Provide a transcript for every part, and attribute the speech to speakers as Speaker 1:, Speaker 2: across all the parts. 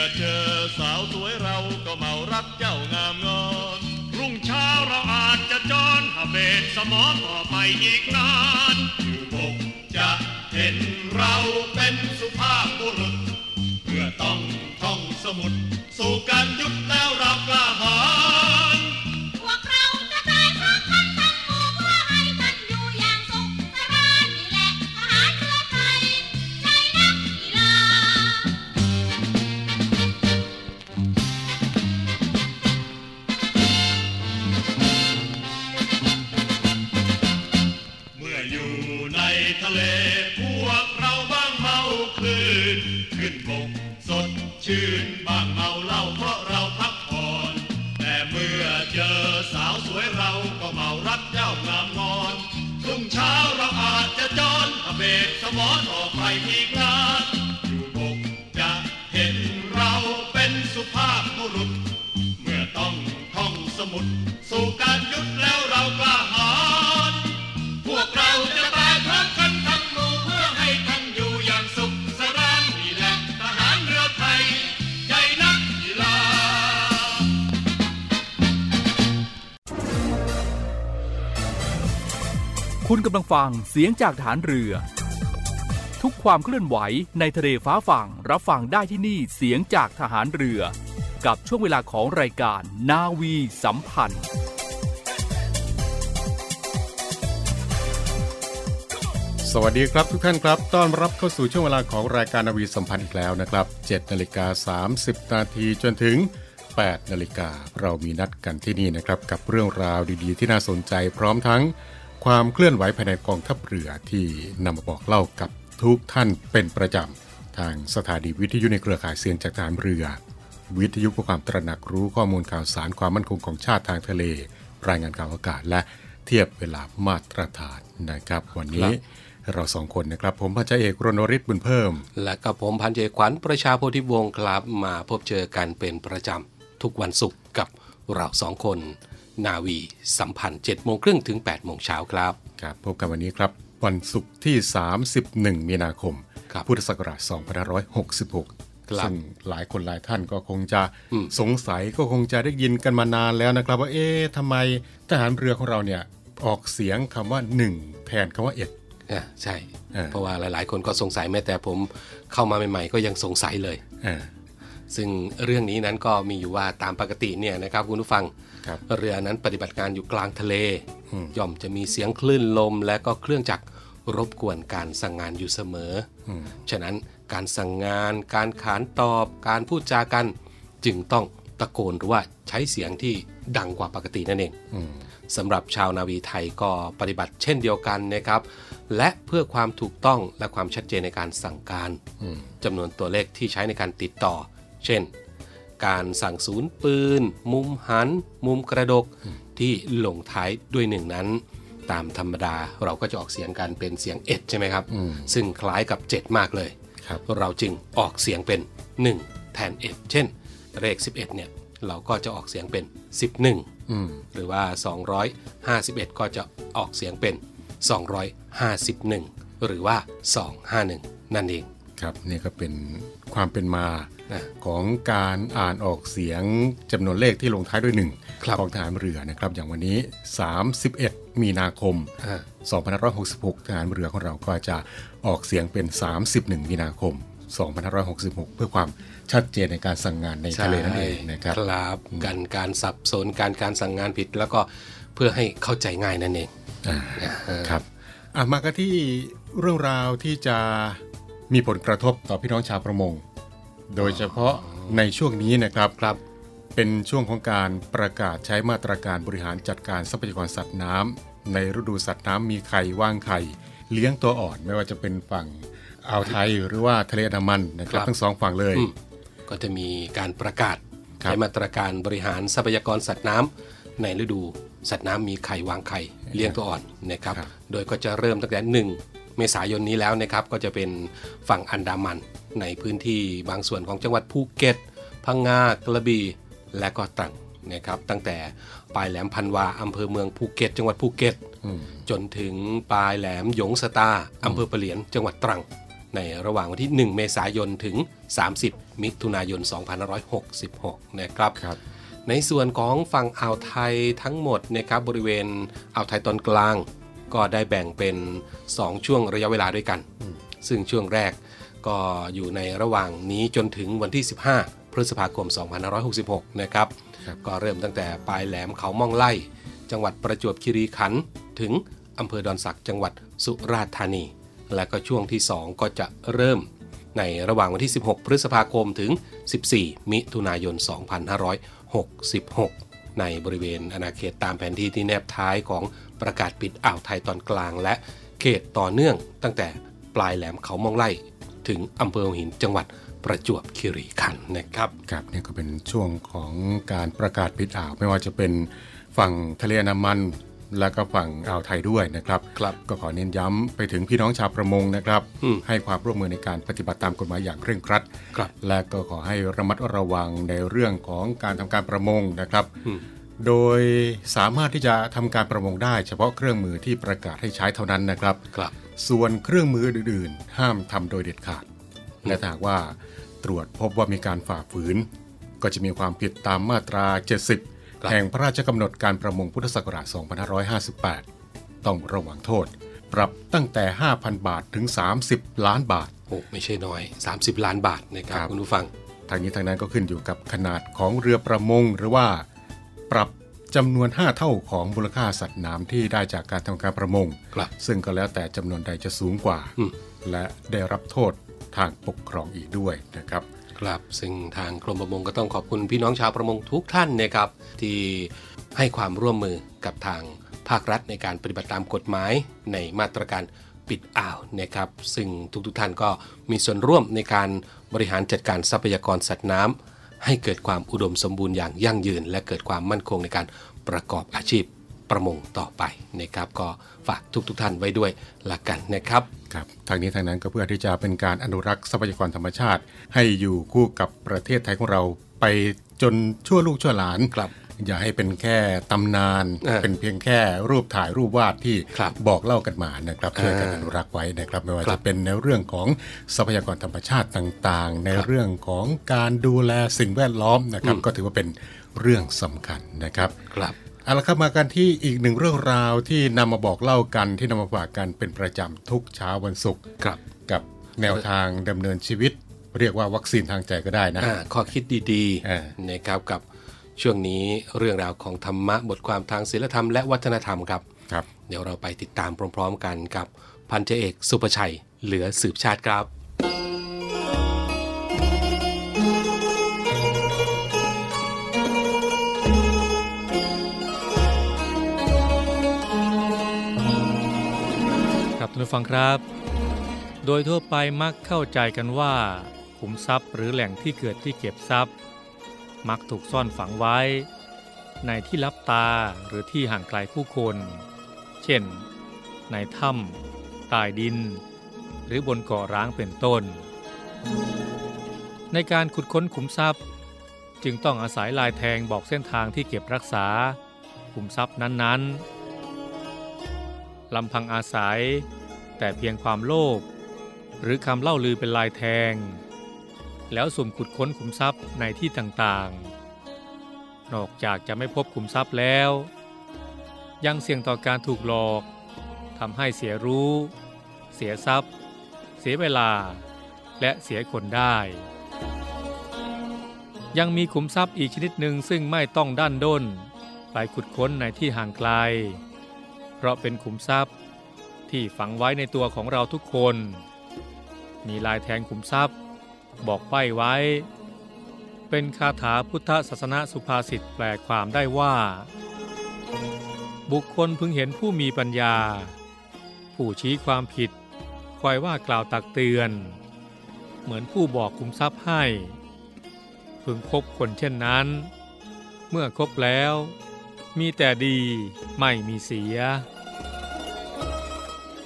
Speaker 1: อเจ
Speaker 2: อ
Speaker 1: สาว
Speaker 2: ส
Speaker 1: วยเราก็เมา
Speaker 3: รัก
Speaker 1: เจ้างามงอนรุ่งเช้าเราอาจจะจอนหาเบดสมอต่อไปอีกนานอยู่บกจะเห็นเราเป็นสุภาพบุรุษ เพื่อต้องท่องสมุด สู่การยุดแล้วเรากล้าหา
Speaker 2: เบก
Speaker 1: สมอนออไปอีกนา
Speaker 4: คุณกำลังฟังเสียงจากฐานเรือ ทุกความเคลื่อนไหวในทะเลฟ้าฝั่งรับฟังได้ที่นี่เสียงจากทหารเรือ กับช่วงเวลาของรายการนาวีสัมพันธ์
Speaker 5: สวัสดีครับทุกท่านครับ ต้อนรับเข้าสู่ช่วงเวลาของรายการนาวีสัมพันธ์อีกแล้วนะครับ7นาฬิกา30 นาทีจนถึง8นาฬิกาเรามีนัดกันที่นี่นะครับกับเรื่องราวดีๆ ที่น่าสนใจพร้อมทั้ง ความเคลื่อนไหวภายในกองทัพเรือที่นำมาบอกเล่ากับทุกท่านเป็นประจำ ทางสถานีวิทยุในเครือข่ายเสียงจากทหารเรือ วิทยุเพื่อความตระหนักรู้ข้อมูลข่าวสารความมั่นคงของชาติทางทะเล รายงานข่าวอากาศและเทียบเวลามาตรฐานนะครับ วันนี้เราสองคนนะครับ ผมพันจ่าเอกรณฤทธิ์บุญเพิ่ม
Speaker 6: และกับผมพันเจขวัญประชาโพธิวงศ์ครับมาพบเจอกันเป็นประจำทุกวันศุกร์กับเราสองคน นาวีสัมพันธ์7โมงครึ่งถึง8โมงเช้าครับ
Speaker 5: ครับ พบกันวันนี้ครับ วันศุกร์ที่ 31 มีนาคม
Speaker 6: ครับ
Speaker 5: พุทธศักราช2566
Speaker 6: ครับ
Speaker 5: ซึ่งหลายคนหลายท่านก็คงจะ
Speaker 6: อืม
Speaker 5: สงสัยก็คงจะได้ยินกันมานานแล้วนะครับ ว่าเอ๊ะทำไมทหารเรือของเราเนี่ยออกเสียงคำว่า1แทนคำว่าเอ็ด
Speaker 6: อ่าใช่
Speaker 5: เออ
Speaker 6: เพราะว่าหลาย ๆ คนก็สงสัยแม้แต่ผมเข้ามาใหม่ ๆ ก็ยังสงสัยเลย
Speaker 5: อ่า
Speaker 6: ซึ่งเรื่องนี้นั้นก็มีอยู่ว่าตามปกติเนี่ยนะครับคุณผู้ฟัง
Speaker 5: ค รับ
Speaker 6: เรือนั้นปฏิบัติการอยู่กลางทะเล
Speaker 5: อืม
Speaker 6: ย่อมจะมีเสียงคลื่นลมและก็เครื่องจักรรบกวนการสั่งงานอยู่เสมออ
Speaker 5: ม
Speaker 6: ฉะนั้นการสั่งงาน การขานตอบ การพูดจากัน จึงต้องตะโกนหรือว่าใช้เสียงที่ดังกว่าปกตินั่นเอง
Speaker 5: อืม
Speaker 6: สำหรับชาวนาวีไทยก็ปฏิบัติเช่นเดียวกันนะครับ และเพื่อความถูกต้องและความชัดเจนในการสั่งการ
Speaker 5: อืม
Speaker 6: จำนวนตัวเลขที่ใช้ในการติดต่อ เช่น การสั่งศูนย์ปืน มุมหัน มุมกระดกที่ลงท้ายด้วยหนึ่งนั้น ตามธรรมดาเราก็จะออกเสียงกันเป็นเสียงเอ็ดใช่ไหมครับ
Speaker 5: อืม
Speaker 6: ซึ่งคล้ายกับ 7 มากเลย
Speaker 5: ครับ
Speaker 6: เราจึงออกเสียงเป็น 1 แทนเอ็ดเช่น เลข 11เนี่ยเราก็จะออกเสียงเป็น 11
Speaker 5: อืม
Speaker 6: หรือว่า 251 ก็จะออกเสียงเป็น 251 หรือว่า 251 นั่นเอง
Speaker 5: ครับนี่ก็เป็นความเป็นมา
Speaker 6: นะ
Speaker 5: ของการอ่านออกเสียงจำนวนเลขที่ลงท้ายด้วยหนึ่ง
Speaker 6: ครับ
Speaker 5: ของทหารเรือนะครับอย่างวันนี้ 31 มีนาคม
Speaker 6: อ่า
Speaker 5: 2566 ทหารเรือของเราก็จะออกเสียงเป็น 31 มีนาคม2566 เพื่อความชัดเจนในการสั่งงานในทะเลนั่นเองนะครับ
Speaker 6: ครับกันการสับสนการการสั่งงานผิดแล้วก็เพื่อให้เข้าใจง่ายนั่นเอง
Speaker 5: อ่าครับอะมากันที่เรื่องราวที่จะ มีผลกระทบต่อพี่น้องชาวประมง โดยเฉพาะในช่วงนี้นะครับ
Speaker 6: ครับ
Speaker 5: เป็นช่วงของการประกาศใช้มาตรการบริหารจัดการทรัพยากรสัตว์น้ำในฤดูสัตว์น้ำมีไข่ว่างไข่ เลี้ยงตัวอ่อนไม่ว่าจะเป็นฝั่งอ่าวไทยหรือว่าทะเลอันดามันนะครับ
Speaker 6: ครับ
Speaker 5: ทั้งสองฝั่งเลย
Speaker 6: อืมก็จะมีการประกาศ
Speaker 5: ครับ
Speaker 6: ใช้มาตรการบริหารทรัพยากรสัตว์น้ำในฤดูสัตว์น้ำมีไข่วางไข่เลี้ยงตัวอ่อนนะครับ
Speaker 5: ครับ
Speaker 6: โดยก็จะเริ่มตั้งแต่1 เมษายนนี้แล้วนะครับก็จะเป็นฝั่งอันดามัน ในพื้นที่บางส่วนของจังหวัดภูเก็ต พังงากระบี่และก็ตรังนะครับตั้งแต่ปลายแหลมพันวาอำเภอเมืองภูเก็ต จังหวัดภูเก็ต
Speaker 5: อืม
Speaker 6: จนถึงปลายแหลมหยงสตาอำเภอปะเหลียนจังหวัดตรัง ในระหว่างวันที่ 1 เมษายนถึง 30 มิถุนายน 2566 นะครับ
Speaker 5: ครับ
Speaker 6: ในส่วนของฝั่งอ่าวไทยทั้งหมดนะครับบริเวณอ่าวไทยตอนกลาง ก็ได้แบ่งเป็น 2 ช่วงระยะเวลาด้วยกัน ซึ่งช่วงแรกก็อยู่ในระหว่างนี้จนถึงวันที่ 15 พฤษภาคม 2566 นะครับ
Speaker 5: ครับ
Speaker 6: ก็เริ่มตั้งแต่ปลายแหลมเขาม่องไล่ จังหวัดประจวบคีรีขันธ์ถึงอำเภอดอนสักจังหวัดสุราษฎร์ธานี และก็ช่วงที่ 2 ก็จะเริ่มในระหว่างวันที่ 16 พฤษภาคมถึง 14 มิถุนายน 2566 ในบริเวณอาณาเขตตามแผนที่ที่แนบท้ายของประกาศปิดอ่าวไทยตอนกลาง และเขตต่อเนื่องตั้งแต่ปลายแหลมเขามองไล่ ถึงอำเภอหินจังหวัดประจวบคีรีขันธ์นะครับ
Speaker 5: ครับนี่ก็เป็นช่วงของการประกาศปิดอ่าว ไม่ว่าจะเป็นฝั่งทะเลอันดามัน และก็ฝั่งอ่าวไทยด้วยนะครับ
Speaker 6: ครับ
Speaker 5: ก็ขอเน้นย้ำไปถึงพี่น้องชาวประมงนะครับ
Speaker 6: อืม
Speaker 5: ให้ความร่วมมือในการปฏิบัติตามกฎหมายอย่างเคร่งครัด
Speaker 6: ครับ
Speaker 5: และก็ขอให้ระมัดระวังในเรื่องของการทำการประมงนะครับ
Speaker 6: อืม
Speaker 5: โดยสามารถที่จะทำการประมงได้ เฉพาะเครื่องมือที่ประกาศให้ใช้เท่านั้นนะครับ
Speaker 6: ครับ
Speaker 5: ส่วนเครื่องมืออื่นๆ ห้ามทำโดยเด็ดขาดและถ้าหากว่าตรวจพบว่ามีการฝ่าฝืน ก็จะมีความผิดตามมาตรา 70 แห่งพระราชกำหนดการประมงพุทธศักราช 2558 ต้องระวังโทษ ปรับตั้งแต่ 5,000 บาทถึง 30 ล้านบาท
Speaker 6: โอ้ไม่ใช่น้อย 30 ล้านบาทนะครับ
Speaker 5: ครับ
Speaker 6: คุณผู้ฟัง
Speaker 5: ทางนี้ทางนั้นก็ขึ้นอยู่กับขนาดของเรือประมง หรือว่า ปรับจำนวน 5 เท่าของมูลค่าสัตว์น้ำที่ได้จากการทำการประมง
Speaker 6: ครับ
Speaker 5: ซึ่งก็แล้วแต่จำนวนใดจะสูงกว่า
Speaker 6: อืม
Speaker 5: และได้รับโทษทางปกครองอีกด้วยนะครับ
Speaker 6: ครับซึ่งทางกรมประมงก็ต้องขอบคุณพี่น้องชาวประมงทุกท่านนะครับ ที่ให้ความร่วมมือกับทางภาครัฐในการปฏิบัติตามกฎหมายในมาตรการปิดอ่าวนะครับ ซึ่งทุกๆทท่านก็มีส่วนร่วมในการบริหารจัดการทรัพยากรสัตว์น้ำให้เกิดความอุดมสมบูรณ์อย่างยั่งยืน และเกิดความมั่นคงในการประกอบอาชีพ ประมงต่อไปนะครับ ก็ฝากทุกๆทท่านไว้ด้วยละกันนะครับ
Speaker 5: ครับทางนี้ทางนั้นก็เพื่อที่จะเป็นการอนุรักษ์ทรัพยากรธรรมชาติ ให้อยู่คู่กับประเทศไทยของเราไปจนชั่วลูกชั่วหลาน
Speaker 6: ครับ
Speaker 5: อย่าให้เป็นแค่ตำนาน
Speaker 6: เออ
Speaker 5: เป็นเพียงแค่รูปถ่ายรูปวาดที่
Speaker 6: ครับ
Speaker 5: บอกเล่ากันมานะครับช่วยกัน
Speaker 6: เออ
Speaker 5: อนุรักษ์ไว้นะครับ ไม่ว่า
Speaker 6: ครั
Speaker 5: จะ
Speaker 6: บ
Speaker 5: เป็นในเรื่องของทรัพยากรธรรมชาติต่างๆ ในเรื่องของการดูแลสิ่งแวดล้อมนะครับ ก็ถือว่าเป็นเรื่องสำคัญนะครับ
Speaker 6: ครับ
Speaker 5: เอาละครับมากันที่อีกหนึ่งเรื่องราวที่นำมาบอกเล่ากันที่นำมาฝากกันเป็นประจำทุกเช้าวันศุกร์
Speaker 6: ครับ
Speaker 5: กับแนวทางดำเนินชีวิต เรียกว่าวัคซีนทางใจก็ได้นะ
Speaker 6: อ่าข้อคิดดี
Speaker 5: อ่า
Speaker 6: ๆนะครับกับช่วงนี้เรื่องราวของธรรมะบทความทางศีลธรรมและวัฒนธรรมครับ
Speaker 5: ครับ
Speaker 6: เดี๋ยวเราไปติดตามพร้อม ๆ กันกับพันเจาเอกสุประชัยเหลือสืบชาติครับ
Speaker 7: ผู้ฟังครับ โดยทั่วไปมักเข้าใจกันว่าขุมทรัพย์หรือแหล่งที่เกิดที่เก็บทรัพย์ มักถูกซ่อนฝังไว้ ในที่ลับตาหรือที่ห่างไกลผู้คน เช่น ในถ้ำใต้ดิน หรือบนเกาะร้างเป็นต้น ในการขุดค้นขุมทรัพย์ จึงต้องอาศัยลายแทงบอกเส้นทางที่เก็บรักษา ขุมทรัพย์นั้นๆลำพังอาศัย แต่เพียงความโลภหรือคำเล่าลือเป็นลายแทง แล้วสุ่มขุดค้นขุมทรัพย์ในที่ต่างๆ นอกจากจะไม่พบขุมทรัพย์แล้ว ยังเสี่ยงต่อการถูกหลอกทำให้เสียรู้ เสียทรัพย์ เสียเวลา และเสียคนได้ ยังมีขุมทรัพย์อีกชนิดหนึ่งซึ่งไม่ต้องด้านด้น ไปขุดค้นในที่ห่างไกล เพราะเป็นขุมทรัพย์ ที่ฝังไว้ในตัวของเราทุกคน มีลายแทงขุมทรัพย์ บอกใบ้ไว้ เป็นคาถาพุทธศาสนาสุภาษิตแปลความได้ว่า บุคคลพึงเห็นผู้มีปัญญา ผู้ชี้ความผิดคอยว่ากล่าวตักเตือน เหมือนผู้บอกคุมทรัพย์ให้ พึงคบคนเช่นนั้น เมื่อคบแล้ว มีแต่ดีไม่มีเสีย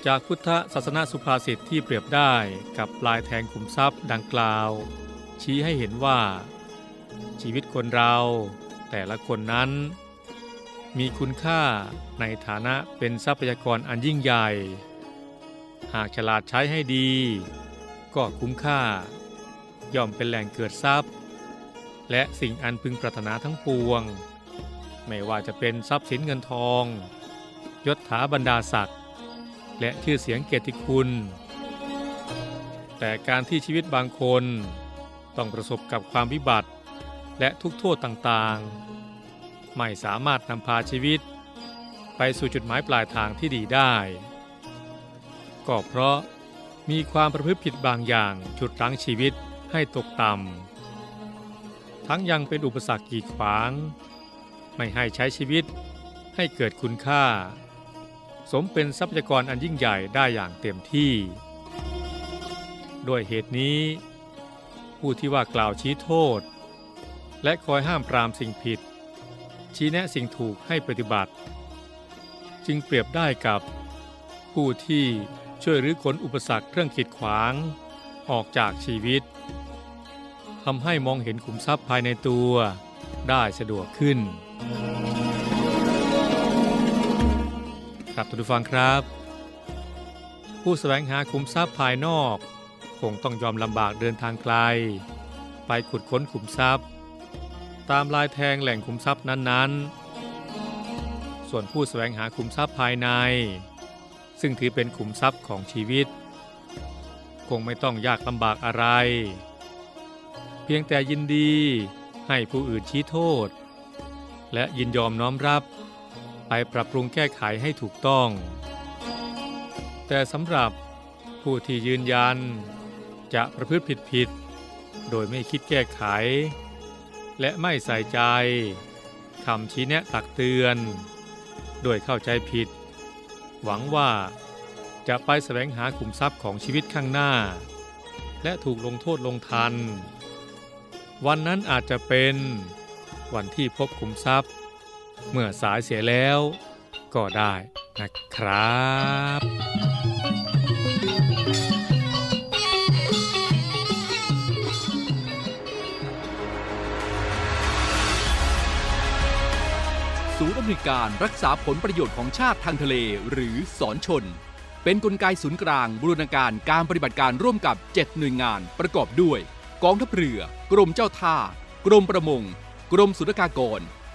Speaker 7: จากพุทธศาสนาสุภาษิตที่เปรียบได้กับลายแทงขุมทรัพย์ดังกล่าว ชี้ให้เห็นว่า ชีวิตคนเราแต่ละคนนั้น มีคุณค่าในฐานะเป็นทรัพยากรอันยิ่งใหญ่ หากฉลาดใช้ให้ดี ก็คุ้มค่า ย่อมเป็นแหล่งเกิดทรัพย์ และสิ่งอันพึงปรารถนาทั้งปวง ไม่ว่าจะเป็นทรัพย์สินเงินทอง ยศถาบรรดาศักดิ์ และชื่อเสียงเกียรติคุณ แต่การที่ชีวิตบางคนต้องประสบกับความวิบัติ และทุกโทษต่างๆ ไม่สามารถนำพาชีวิต ไปสู่จุดหมายปลายทางที่ดีได้ ก็เพราะมีความประพฤติผิดบางอย่างจุดรั้งชีวิตให้ตกต่ำทั้งยังเป็นอุปสรรคกีดขวาง ไม่ให้ใช้ชีวิตให้เกิดคุณค่า สมเป็นทรัพยากรอันยิ่งใหญ่ได้อย่างเต็มที่ ด้วยเหตุนี้ ผู้ที่ว่ากล่าวชี้โทษ และคอยห้ามปรามสิ่งผิด ชี้แนะสิ่งถูกให้ปฏิบัติ จึงเปรียบได้กับ ผู้ที่ช่วยรื้อขนอุปสรรคเครื่องขีดขวางออกจากชีวิตทำให้มองเห็นขุมทรัพย์ภายในตัวได้สะดวกขึ้น ครับท่านผู้ฟังครับ ผู้แสวงหาขุมทรัพย์ภายนอกคงต้องยอมลำบากเดินทางไกล ไปขุดค้นขุมทรัพย์ ตามลายแทงแหล่งขุมทรัพย์นั้นๆ ส่วนผู้แสวงหาขุมทรัพย์ภายใน ซึ่งถือเป็นขุมทรัพย์ของชีวิต คงไม่ต้องยากลำบากอะไร เพียงแต่ยินดีให้ผู้อื่นชี้โทษ และยินยอมน้อมรับ ไปปรับปรุงแก้ไขให้ถูกต้อง แต่สำหรับผู้ที่ยืนยัน จะประพฤติผิดผิดๆโดยไม่คิดแก้ไข และไม่ใส่ใจคำชี้แนะตักเตือน โดยเข้าใจผิด หวังว่าจะไปแสวงหาขุมทรัพย์ของชีวิตข้างหน้า และถูกลงโทษลงทัน วันนั้นอาจจะเป็นวันที่พบขุมทรัพย์ เมื่อสายเสียแล้วก็ได้นะครับ
Speaker 4: ศูนย์อำนวยการรักษาผลประโยชน์ของชาติทางทะเลหรือสอนชน เป็นนกลไกศูนย์กลางบูรณาการการปฏิบัติการร่วมกับ 7 หน่วยงานประกอบด้วย กองทัพเรือ กรมเจ้าท่า กรมประมง กรมสุรากากร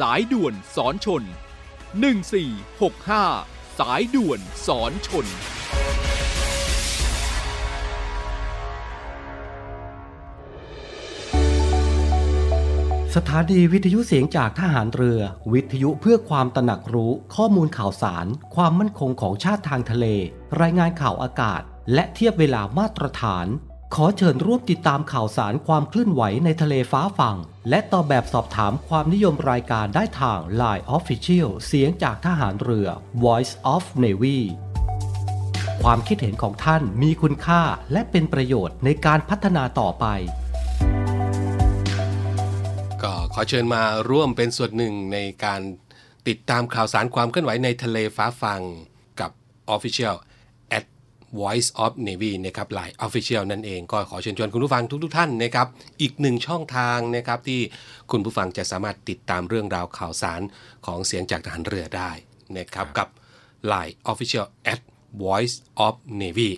Speaker 4: สายด่วนสอนชน 1465 สายด่วนสอนชน
Speaker 8: สถานีวิทยุเสียงจากทหารเรือ วิทยุเพื่อความตระหนักรู้ข้อมูลข่าวสาร ความมั่นคงของชาติทางทะเล รายงานข่าวอากาศ และเทียบเวลามาตรฐาน ขอเชิญร่วมติดตามข่าวสารความเคลื่อนไหวในทะเลฟ้าฝั่ง และตอบแบบสอบถามความนิยมรายการได้ทาง Line Official เสียงจากทหารเรือ Voice of Navy ความคิดเห็นของท่านมีคุณค่าและเป็นประโยชน์ในการพัฒนาต่อไป
Speaker 6: ก็ขอเชิญมาร่วมเป็นส่วนหนึ่งในการติดตามข่าวสารความเคลื่อนไหวในทะเลฟ้าฟังกับ Official Voice of Navy นะครับ Line Official นั่นเองก็ขอเชิญชวนคุณผู้ฟังทุกๆท่านนะครับ อีกหนึ่งช่องทางนะครับที่คุณผู้ฟังจะสามารถติดตามเรื่องราวข่าวสารของเสียงจากทหารเรือได้นะครับกับ Line Official at Voice of Navy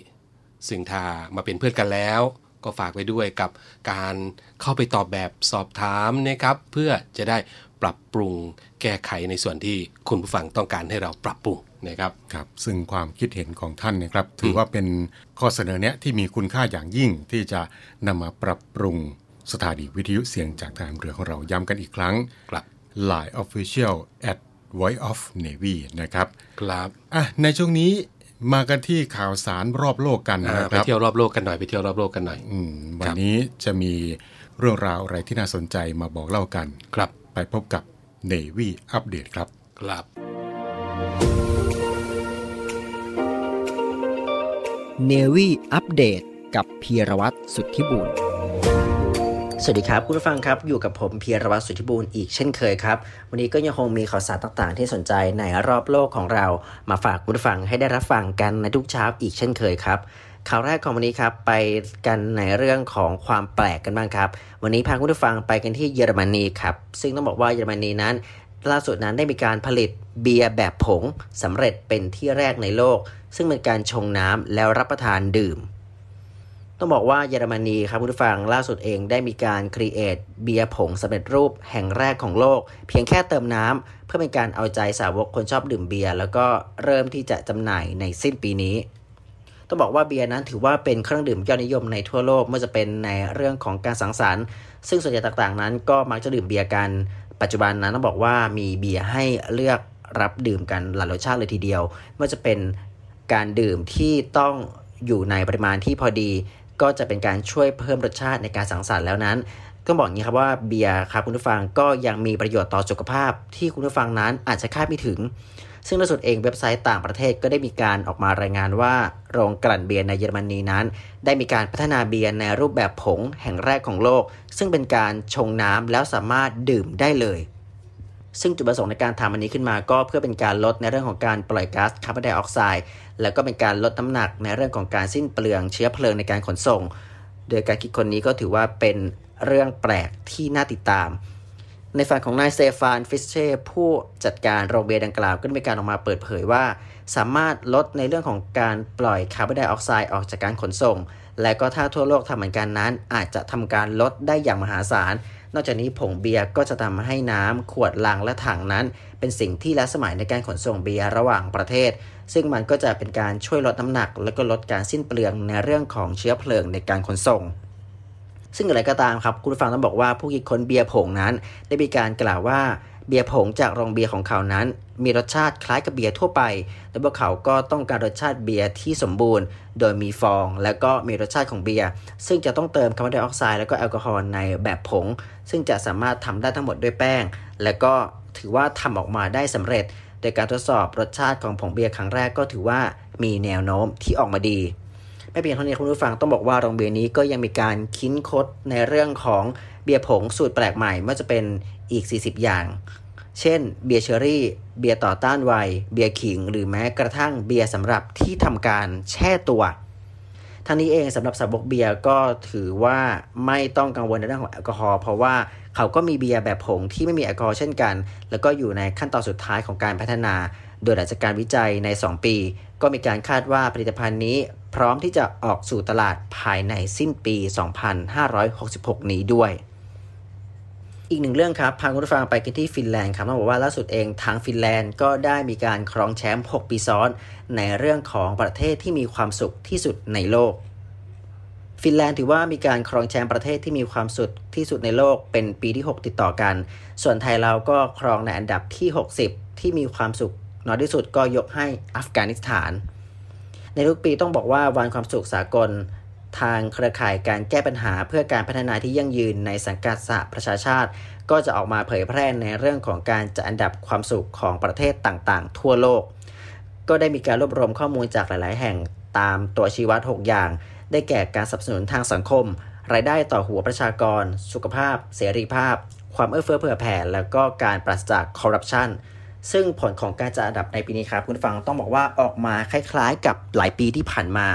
Speaker 6: ซึ่งถ้ามาเป็นเพื่อนกันแล้ว ก็ฝากไว้ด้วยกับการเข้าไปตอบแบบสอบถามนะครับเพื่อจะได้ปรับปรุงแก้ไขในส่วนที่คุณผู้ฟังต้องการให้เราปรับปรุง นะครับ
Speaker 5: ครับ ซึ่งความคิดเห็นของท่านนะครับ ถือว่าเป็นข้อเสนอแนะที่มีคุณค่าอย่างยิ่งที่จะนำมาปรับปรุงสถานีวิทยุเสียงจากทหารเรือของเราย้ำกันอีกครั้ง
Speaker 6: ครับ
Speaker 5: Line Official at Voice of Navy นะครับ
Speaker 6: ครับ
Speaker 5: อะในช่วงนี้มากันที่ข่าวสารรอบโลกกัน
Speaker 6: อ่า
Speaker 5: นะ
Speaker 6: ไป
Speaker 5: ครับ
Speaker 6: เที่ยวรอบโลกกันหน่อยไปเที่ยวรอบโลกกันหน่อย
Speaker 5: อืมวันนี้จะมีเรื่องราวอะไรที่น่าสนใจมาบอกเล่ากัน
Speaker 6: ครับ
Speaker 5: ไปพบกับ Navy Update ครับ
Speaker 6: ครับ
Speaker 9: เนวี่อัปเดตกับพีรวัตรสุทธิบุญสวัสดีครับคุณผู้ฟังครับ อยู่กับผมพีรวัตรสุทธิบุญอีกเช่นเคยครับ วันนี้ก็ยังคงมีข่าวสารต่างๆ ที่สนใจในรอบโลกของเรา มาฝากคุณผู้ฟังให้ได้รับฟังกันในทุกเช้าอีกเช่นเคยครับข่าวแรกของวันนี้ครับไปกันในเรื่องของความแปลกกันบ้างครับ วันนี้พาคุณผู้ฟังไปกันที่เยอรมนีครับ ซึ่งต้องบอกว่าเยอรมนีนั้น ล่าสุดนั้นได้มีการผลิตเบียร์แบบผงสำเร็จเป็นที่แรกในโลก ซึ่งเป็นการชงน้ำแล้วรับประทานดื่ม ต้องบอกว่าเยอรมนีครับคุณผู้ฟังล่าสุดเองได้มีการ create เบียร์ผงสำเร็จรูปแห่งแรกของโลก เพียงแค่เติมน้ำเพื่อเป็นการเอาใจสาวกคนชอบดื่มเบียร์แล้วก็เริ่มที่จะจำหน่ายในสิ้นปีนี้ต้องบอกว่าเบียร์นั้นถือว่าเป็นเครื่องดื่มยอดนิยมในทั่วโลกไม่ว่าจะเป็นในเรื่องของการสังสรรค์ ซึ่งส่วนใหญ่ต่างๆนั้นก็มักจะดื่มเบียร์กัน ปัจจุบันนั้นต้องบอกว่ามีเบียร์ให้เลือกรับดื่มกันหลายรสชาติเลยทีเดียวไม่ว่าจะเป็นการดื่มที่ต้องอยู่ในปริมาณที่พอดี ก็จะเป็นการช่วยเพิ่มรสชาติในการสังสรรค์แล้วนั้นต้องบอกงี้ครับว่าเบียร์ครับคุณผู้ฟังก็ยังมีประโยชน์ต่อสุขภาพที่คุณผู้ฟังนั้นอาจจะคาดไม่ถึง ซึ่งล่าสุดเองเว็บไซต์ต่างประเทศก็ได้มีการออกมารายงานว่า โรงกลั่นเบียร์ในเยอรมนีนั้น ได้มีการพัฒนาเบียร์ในรูปแบบผงแห่งแรกของโลก ซึ่งเป็นการชงน้ำแล้วสามารถดื่มได้เลย ซึ่งจุดประสงค์ในการทำอันนี้ขึ้นมาก็เพื่อเป็นการลดในเรื่องของการปล่อยก๊าซคาร์บอนไดออกไซด์แล้วก็เป็นการลดน้ำหนักในเรื่องของการสิ้นเปลืองเชื้อเพลิงในการขนส่ง โดยการคิดคนนี้ก็ถือว่าเป็นเรื่องแปลกที่น่าติดตาม ในฝั่งของนายสเตฟาน ฟริตเช่ผู้จัดการโรงเบียร์ดังกล่าวก็ได้มีการออกมาเปิดเผยว่า สามารถลดในเรื่องของการปล่อยคาร์บอนไดออกไซด์ออกจากการขนส่ง และก็ถ้าทั่วโลกทำเหมือนกันนั้น อาจจะทำการลดได้อย่างมหาศาล นอกจากนี้ผงเบียร์ก็จะทำให้น้ำขวดลังและถังนั้น เป็นสิ่งที่ล้าสมัยในการขนส่งเบียร์ระหว่างประเทศ ซึ่งมันก็จะเป็นการช่วยลดน้ำหนัก และก็ลดการสิ้นเปลืองในเรื่องของเชื้อเพลิงในการขนส่ง ซึ่งอะไรก็ตามครับคุณผู้ฟังต้องบอกว่าผู้คิดค้นเบียร์ผงนั้น ได้มีการกล่าวว่าเบียร์ผงจากโรงเบียร์ของเขานั้น มีรสชาติคล้ายกับเบียร์ทั่วไป และพวกเขาก็ต้องการรสชาติเบียร์ที่สมบูรณ์ โดยมีฟอง และก็มีรสชาติของเบียร์ ซึ่งจะต้องเติมคาร์บอนไดออกไซด์และก็แอลกอฮอล์ในแบบผง ซึ่งจะสามารถทำได้ทั้งหมดด้วยแป้ง และก็ถือว่าทำออกมาได้สำเร็จ โดยการทดสอบรสชาติของผงเบียร์ครั้งแรกก็ถือว่ามีแนวโน้มที่ออกมาดี ไม่เพียงเท่านี้คุณผู้ฟังต้องบอกว่าโรงเบียร์นี้ก็ยังมีการคิดค้นในเรื่องของเบียร์ผงสูตรแปลกใหม่ไม่ว่าจะเป็นอีก 40 อย่าง เช่น เบียร์เชอรี่ เบียร์ต่อต้านวัย เบียร์ขิง หรือแม้กระทั่งเบียร์สำหรับที่ทำการแช่ตัวทั้งนี้เองสำหรับสาวกเบียร์ก็ถือว่าไม่ต้องกังวลในเรื่องของแอลกอฮอล์เพราะว่าเขาก็มีเบียร์แบบผงที่ไม่มีแอลกอฮอล์เช่นกัน แล้วก็อยู่ในขั้นตอนสุดท้ายของการพัฒนา โดยหลังจากการวิจัยใน 2 ปี ก็มีการคาดว่าผลิตภัณฑ์นี้ พร้อมที่จะออกสู่ตลาดภายในสิ้นปี 2566 นี้ด้วย อีกหนึ่งเรื่องครับ พาคุณผู้ฟังไปกันที่ฟินแลนด์ครับต้องบอกว่าล่าสุดเองทางฟินแลนด์ก็ได้มีการครองแชมป์ 6 ปีซ้อน ในเรื่องของประเทศที่มีความสุขที่สุดในโลกฟินแลนด์ถือว่ามีการครองแชมป์ประเทศที่มีความสุดที่สุดในโลกเป็นปีที่ 6 ติดต่อกัน ส่วนไทยเราก็ครองในอันดับที่ 60 ที่มีความสุข น้อยที่สุดก็ยกให้อัฟกานิสถาน ในทุกปีต้องบอกว่าวันความสุขสากลทางเครือข่ายการแก้ปัญหาเพื่อการพัฒนาที่ยั่งยืนในสังกัดสหประชาชาติ ก็จะออกมาเผยแพร่ในเรื่องของการจัดอันดับความสุขของประเทศต่างๆ ทั่วโลก ก็ได้มีการรวบรวมข้อมูลจากหลาย ๆ แห่งตามตัวชี้วัด 6 อย่าง ได้แก่การสนับสนุนทางสังคม รายได้ต่อหัวประชากร สุขภาพ เสรีภาพ ความเอื้อเฟื้อเผื่อแผ่ แล้วก็การปราศจากคอร์รัปชัน ซึ่งผลของการจัดอันดับในปีนี้ครับคุณผู้ฟังต้องบอกว่าออกมาคล้าย ๆ กับหลายปีที่ผ่านมา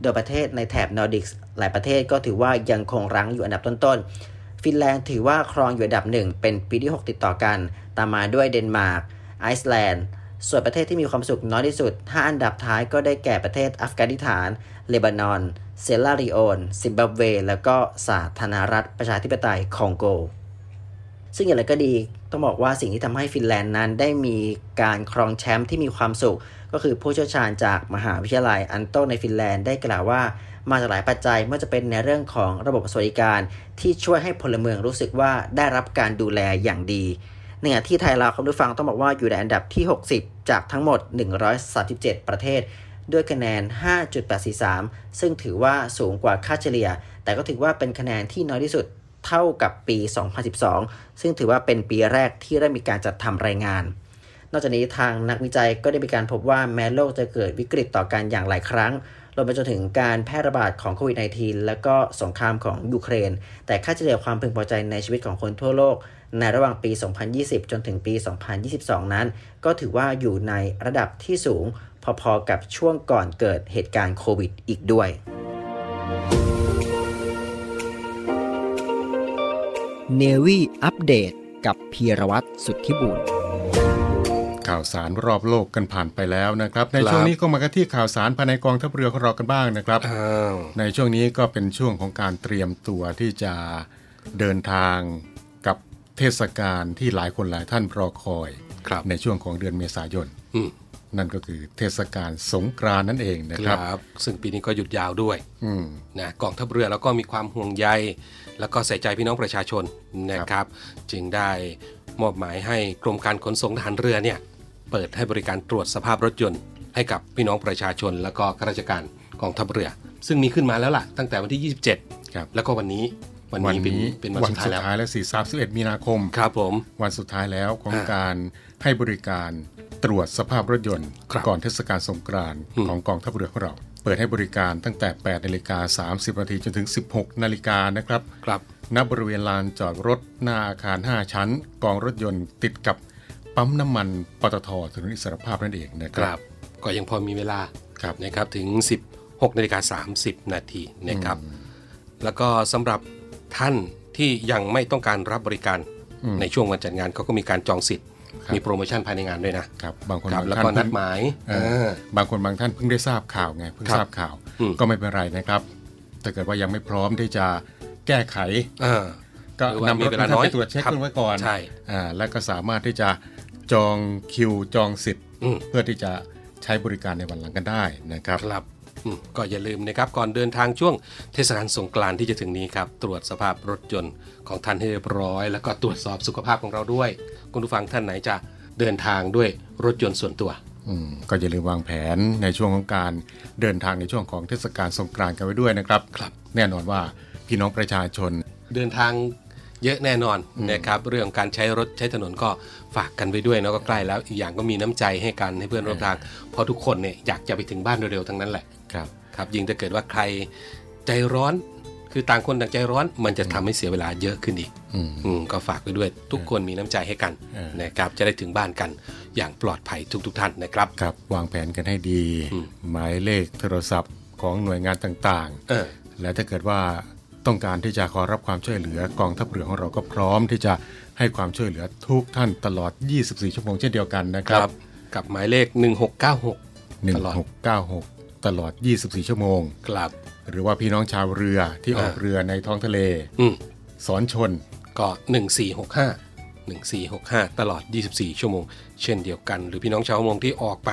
Speaker 9: โดยประเทศในแถบนอร์ดิกส์หลายประเทศก็ถือว่ายังคงรั้งอยู่อันดับต้นๆ ฟินแลนด์ถือว่าครองอยู่อันดับหนึ่งเป็นปีที่ 6 ติดต่อกัน ตามมาด้วยเดนมาร์กไอซ์แลนด์ส่วนประเทศที่มีความสุขน้อยที่สุด 5 อันดับท้ายก็ได้แก่ประเทศอัฟกานิสถาน เลบานอน เซราลีโอน ซิมบับเว แล้วก็สาธารณรัฐประชาธิปไตยคองโก ซึ่งอย่างไรก็ดีต้องบอกว่าสิ่งที่ทำให้ฟินแลนด์นั้นได้มีการครองแชมป์ที่มีความสุข ก็คือผู้เชี่ยวชาญจากมหาวิทยาลัยอันโตในฟินแลนด์ได้กล่าวว่ามาจากหลายปัจจัยไม่ว่าจะเป็นในเรื่องของระบบสวัสดิการ ที่ช่วยให้พลเมืองรู้สึกว่าได้รับการดูแลอย่างดีในขณะที่ไทยเราคุณผู้ฟังต้องบอกว่าอยู่ในอันดับที่ 60 จากทั้งหมด 137 ประเทศ ด้วยคะแนน 5.843 ซึ่งถือว่าสูงกว่าค่าเฉลี่ย แต่ก็ถือว่าเป็นคะแนนที่น้อยที่สุด เท่ากับปี 2012 ซึ่งถือว่าเป็นปีแรกที่ได้มีการจัดทำรายงาน นอกจากนี้ทางนักวิจัยก็ได้มีการพบว่าแม้โลกจะเกิดวิกฤตต่อกันอย่างหลายครั้งรวมไปจนถึงการแพร่ระบาดของโควิด -19 และก็สงครามของยูเครน แต่ค่าเฉลี่ยความพึงพอใจในชีวิตของคนทั่วโลก ในระหว่างปี 2020 จนถึงปี 2022 นั้น ก็ถือว่าอยู่ในระดับที่สูง พอๆกับช่วงก่อนเกิดเหตุการณ์โควิดอีกด้วย
Speaker 8: เนวี่อัปเดตกับพีรวัตรสุทธิบุญ
Speaker 5: ข่าวสารรอบโลกกันผ่านไปแล้วนะครับ ใน
Speaker 6: ครับ
Speaker 5: ช่วงนี้ก็มากันที่ข่าวสารภายในกองทัพเรือของเรากันบ้างนะครับ
Speaker 6: อ้าว
Speaker 5: ในช่วงนี้ก็เป็นช่วงของการเตรียมตัวที่จะเดินทางกับเทศกาลที่หลายคนหลายท่านรอคอย
Speaker 6: ครับ
Speaker 5: ในช่วงของเดือนเมษายน
Speaker 6: อืม
Speaker 5: นั่นก็คือเทศกาลสงกรานต์นั่นเองนะ
Speaker 6: ค
Speaker 5: ค
Speaker 6: รั
Speaker 5: รับ
Speaker 6: บซึ่งปีนี้ก็หยุดยาวด้วย
Speaker 5: อืม
Speaker 6: นะกองทัพเรือแล้วก็มีความห่วงใย แล้วก็ใส่ใจพี่น้องประชาชนนะครับ จึงได้มอบหมายให้กรมการขนส่งทหารเรือเนี่ยเปิดให้บริการตรวจสภาพรถยนต์ ให้กับพี่น้องประชาชน แล้วก็ข้าราชการกองทัพเรือ ซึ่งมีขึ้นมาแล้วล่ะ ตั้งแต่วันที่ 27
Speaker 5: ครับ
Speaker 6: แล้วก็วันนี้วัน
Speaker 5: วัน
Speaker 6: นี้เป็น
Speaker 5: นี้
Speaker 6: เป็นวันสุดท้ายแล้ว
Speaker 5: แล้วสี่สามสิบเอ็ดมีนาคม
Speaker 6: ครับผม
Speaker 5: วันสุดท้ายแล้วของ
Speaker 6: อ่า
Speaker 5: การให้บริการตรวจสภาพรถยนต์
Speaker 6: ครับ
Speaker 5: ก่อนเทศกาลสงกรานต์
Speaker 6: อืม
Speaker 5: ของกองทัพเรือของเรา เปิดให้บริการตั้งแต่ 8 นาฬิกา 30 นาทีจนถึง 16 นาฬิกานะครับ
Speaker 6: ครับ
Speaker 5: ณบริเวณลานจอดรถหน้าอาคาร 5 ชั้น กองรถยนต์ติดกับปั๊มน้ำมันปตทถนนอิสรภาพนั่นเองนะค
Speaker 6: ครับรับ ก็ยังพอมีเวลา
Speaker 5: ครับ
Speaker 6: นะครับถึง 16 นาฬิกา 30 นาทีนะครับ แล้วก็สำหรับท่านที่ยังไม่ต้องการรับบริการ
Speaker 5: อืม
Speaker 6: ในช่วงวันจัดงานเขาก็มีการจองสิทธิ์
Speaker 5: ครับ
Speaker 6: มีโปรโมชั่นภายในงานด้วยนะ
Speaker 5: ครับบางคน
Speaker 6: ครับ
Speaker 5: บาง
Speaker 6: แล้ว
Speaker 5: ท่า
Speaker 6: ก็
Speaker 5: น
Speaker 6: นัด
Speaker 5: เพิ่ง
Speaker 6: หมาย
Speaker 5: เอ่อ
Speaker 6: เออ
Speaker 5: บางคนบางท่านเพิ่งได้ทราบข่าวไงเพิ่ง
Speaker 6: ครับ
Speaker 5: ทราบข่าว
Speaker 6: อืม
Speaker 5: ก็ไม่เป็นไรนะครับถ้าเกิดว่ายังไม่พร้อมที่จะแก้ไข
Speaker 6: อ่า
Speaker 5: ก็
Speaker 6: หรือว่านำมี
Speaker 5: รถ
Speaker 6: เวลา
Speaker 5: ท่าน
Speaker 6: น้อย
Speaker 5: ไปตรวจเช็ค
Speaker 6: ครับ
Speaker 5: กันไว้ก่อน
Speaker 6: ใช่
Speaker 5: อ่าแล้วก็สามารถที่จะจองคิวจองสิทธิ์
Speaker 6: อืม
Speaker 5: เพื่อที่จะใช้บริการในวันหลังกันได้นะครับ
Speaker 6: ครับอืม ก็อย่าลืมนะครับก่อนเดินทางช่วงเทศกาลสงกรานต์ที่จะถึงนี้ครับตรวจสภาพรถยนต์ของท่านให้เรียบร้อย แล้วก็ตรวจสอบสุขภาพของเราด้วย คุณผู้ฟังท่านไหนจะเดินทางด้วยรถยนต์ส่วนตัว
Speaker 5: อืมก็อย่าลืมวางแผนในช่วงของการเดินทางในช่วงของเทศกาลสงกรานต์กันไว้ด้วยนะครับ
Speaker 6: ครับ
Speaker 5: แน่นอนว่าพี่น้องประชาชน
Speaker 6: เดินทางเยอะแน่นอนนะครับเรื่องการใช้รถใช้ถนนก็ฝากกันไว้ด้วยเนาะก็ใกล้แล้วอีกอย่างก็มีน้ำใจให้กันให้เพื่อนร่วมทางเพราะทุกคนเนี่ยอยากจะไปถึงบ้านเร็วๆทั้งนั้นแหละ
Speaker 5: ครับ
Speaker 6: ครับยิ่งถ้าเกิดว่าใครใจร้อน คือต่างคนต่างใจร้อนมันจะทำให้เสียเวลาเยอะขึ้นอีก
Speaker 5: อืม
Speaker 6: อืมก็ฝากไว้ด้วย ทุกคนมีน้ำใจให้กัน
Speaker 5: เออ
Speaker 6: นะครับจะได้ถึงบ้านกันอย่างปลอดภัยทุก ๆ ท่านนะครับ
Speaker 5: ครับ วางแผนกันให้ดี
Speaker 6: อืม
Speaker 5: หมายเลขโทรศัพท์ของหน่วยงานต่าง
Speaker 6: เออ
Speaker 5: ๆและถ้าเกิดว่าต้องการที่จะขอรับความช่วยเหลือกองทัพเรือของเราก็พร้อมที่จะให้ความช่วยเหลือทุกท่านตลอด 24 ชั่วโมงเช่นเดียวกันนะค
Speaker 6: ค
Speaker 5: รั
Speaker 6: รับบกับหมายเลข 1696ตลอด
Speaker 5: 1696 ตลอด 24 ชั่วโมง
Speaker 6: กลับ
Speaker 5: หรือว่าพี่น้องชาวเรือที่ออก
Speaker 6: อ่า
Speaker 5: เรือในท้องทะเล
Speaker 6: อืม
Speaker 5: สอนชน
Speaker 6: ก็ 1465 1465 ตลอด 24 ชั่วโมง เช่นเดียวกัน หรือพี่น้องชาวประมงที่ออกไป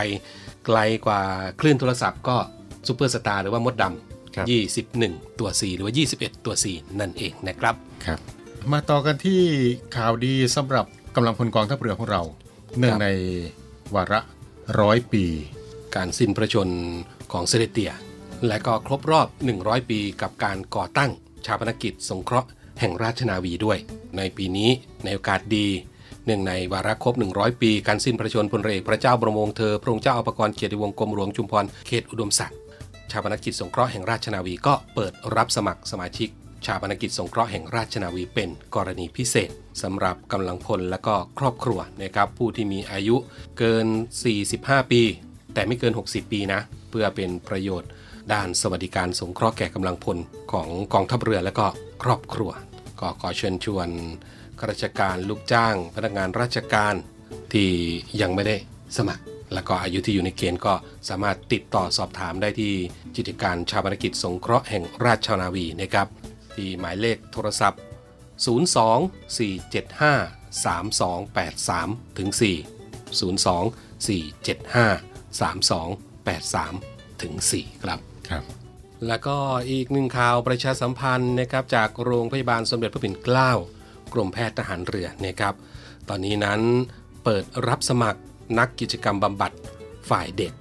Speaker 6: ไกลกว่าคลื่นโทรศัพท์ก็ซูเปอร์สตาร์หรือว่ามดดำ
Speaker 5: ครับ
Speaker 6: 21 ตัว 4 หรือว่า 21 ตัว 4 นั่นเองนะครับ
Speaker 5: ครับ มาต่อกันที่ข่าวดีสำหรับกำลังพลกองทัพเรือของเรา เนื่อง
Speaker 6: ครับ
Speaker 5: ในวาระร้อยปี
Speaker 6: การสิ้นพระชนของเสด็จเตีย และก็ครบรอบ 100 ปีกับการก่อตั้งชาปนกิจ สงเคราะห์แห่งราชนาวีด้วย ในปีนี้ในโอกาสดีเนื่องในวาระครบ 100 ปี การสิ้นพระชนม์พลเรือกพระเจ้าบรมวงศ์เธอ พระองค์เจ้าอภากรเกียรติวงศ์กรมหลวงชุมพรเขตอุดมศักดิ์ชาปนกิจสงเคราะห์แห่งราชนาวีก็เปิดรับสมัครสมาชิก ชาปนกิจสงเคราะห์แห่งราชนาวีเป็นกรณีพิเศษสำหรับกำลังพลและก็ครอบครัวนะครับผู้ที่มีอายุเกิน 45 ปี แต่ไม่เกิน 60 ปีนะ เพื่อเป็นประโยชน์ ด้านสวัสดิการสงเคราะห์แก่กำลังพลของกองทัพเรือและก็ครอบครัว ก็ขอเชิญชวนข้าราชการลูกจ้าง พนักงานราชการที่ยังไม่ได้สมัคร แล้วก็อายุที่อยู่ในเกณฑ์ก็สามารถติดต่อสอบถามได้ที่กิจการชาปนกิจสงเคราะห์แห่งราชนาวีนะครับ ที่หมายเลขโทรศัพท์ 02-475-3283ถึง4 02-475-3283 ถึง 4 ครับ
Speaker 5: ครับ
Speaker 6: แล้วก็อีกหนึ่งข่าวประชาสัมพันธ์นะครับจากโรงพยาบาลสมเด็จพระปิ่นเกล้ากรมแพทย์ทหารเรือนะครับ ตอนนี้นั้นเปิดรับสมัครนักกิจกรรมบำบัดฝ่ายเด็ก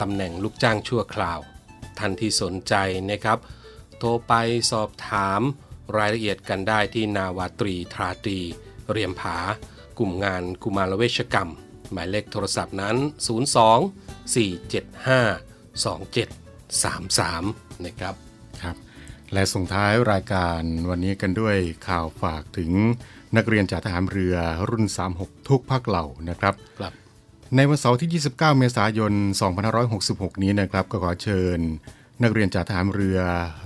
Speaker 6: ตำแหน่งลูกจ้างชั่วคราวท่านที่สนใจนะครับ โทรไปสอบถามรายละเอียดกันได้ที่นาวาตรีทราตรี เรียมผากลุ่มงานกุมารเวชกรรม หมายเลขโทรศัพท์นั้น 02 475 2733 นะครับ
Speaker 5: ครับ และส่งท้ายรายการวันนี้กันด้วยข่าวฝากถึงนักเรียนจากทหารเรือรุ่น 36 ทุกภาคเหล่านะครับ
Speaker 6: ครับ
Speaker 5: ในวันเสาร์ที่ 29 เมษายน 2566 นี้นะครับ ก็ขอเชิญ นักเรียนจากทหารเรือ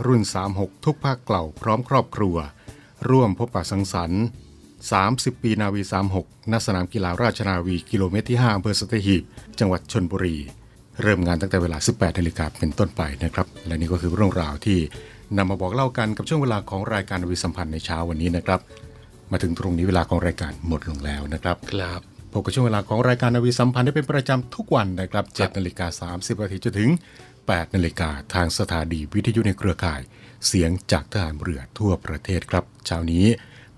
Speaker 5: รุ่น 36 ทุกภาคเหล่าพร้อมครอบครัว ร่วมพบปะสังสรรค์ 30 ปีนาวี 36ณสนามกีฬาราชนาวีกิโลเมตรที่5อำเภอสัตหีบ จังหวัดชนบุรี เริ่มงานตั้งแต่เวลา 18นาฬิกาเป็นต้นไปนะครับ และนี่ก็คือเรื่องราวที่นำมาบอกเล่ากันกับช่วงเวลาของรายการนาวีสัมพันธ์ในเช้าวันนี้นะครับ มาถึงตรงนี้เวลาของรายการหมดลงแล้วนะครับ
Speaker 6: ครับ
Speaker 5: พบกับช่วงเวลาของรายการนาวีสัมพันธ์ได้เป็นประจำทุกวันนะครับ
Speaker 6: ครับ
Speaker 5: 7นาฬิกา30นาทีจนถึง8นาฬิกาทางสถานีวิทยุในเครือข่าย เสียงจากทหารเรือทั่วประเทศครับเช้านี้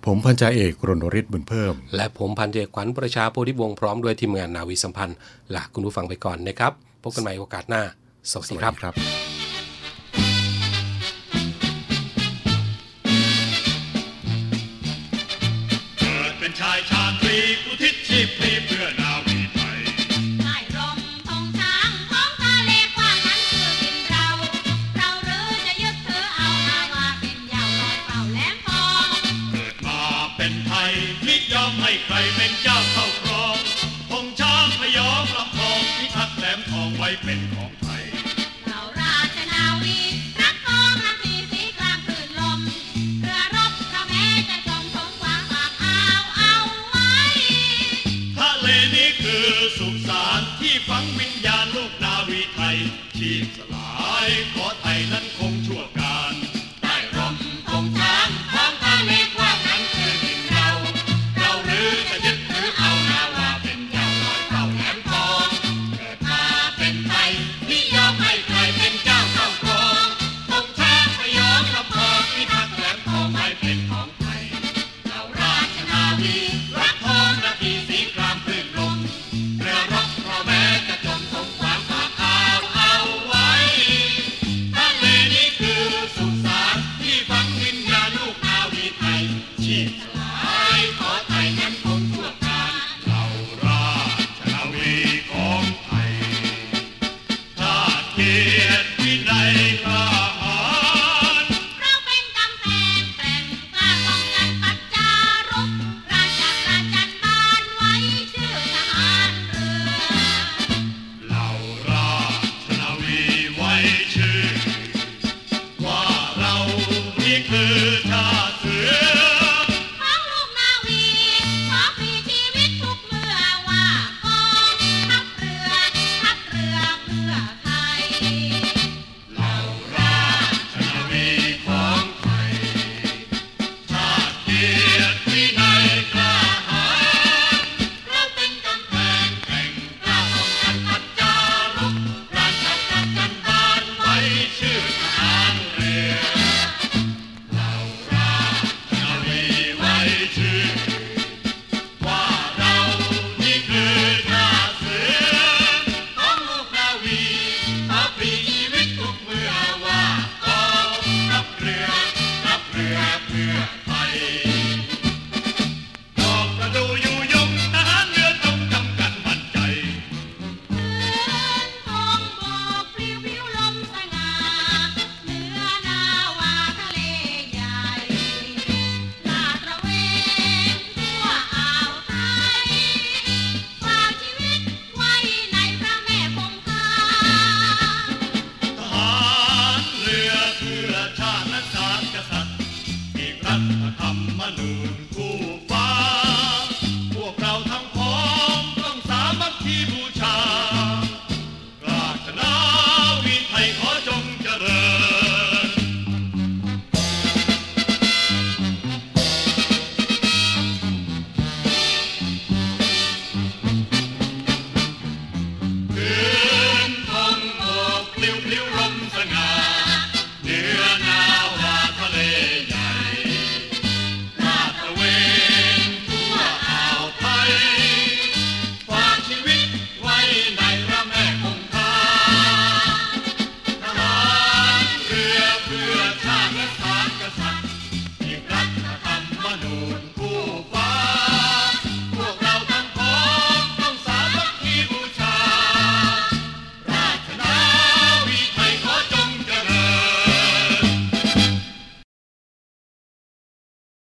Speaker 5: ผมพันจ่าเอกรณฤทธิ์บุญเพิ่ม
Speaker 6: และผมพันเอกขวัญประชาโพธิวงศ์พร้อมด้วยทีมงานนาวีสัมพันธ์ลาคุณผู้ฟังไปก่อนนะครับ พบกันใหม่โอกาสหน้า สวัสดีครับ
Speaker 5: ครับ
Speaker 1: เกิดเป็นชายชาตรีอุทิศ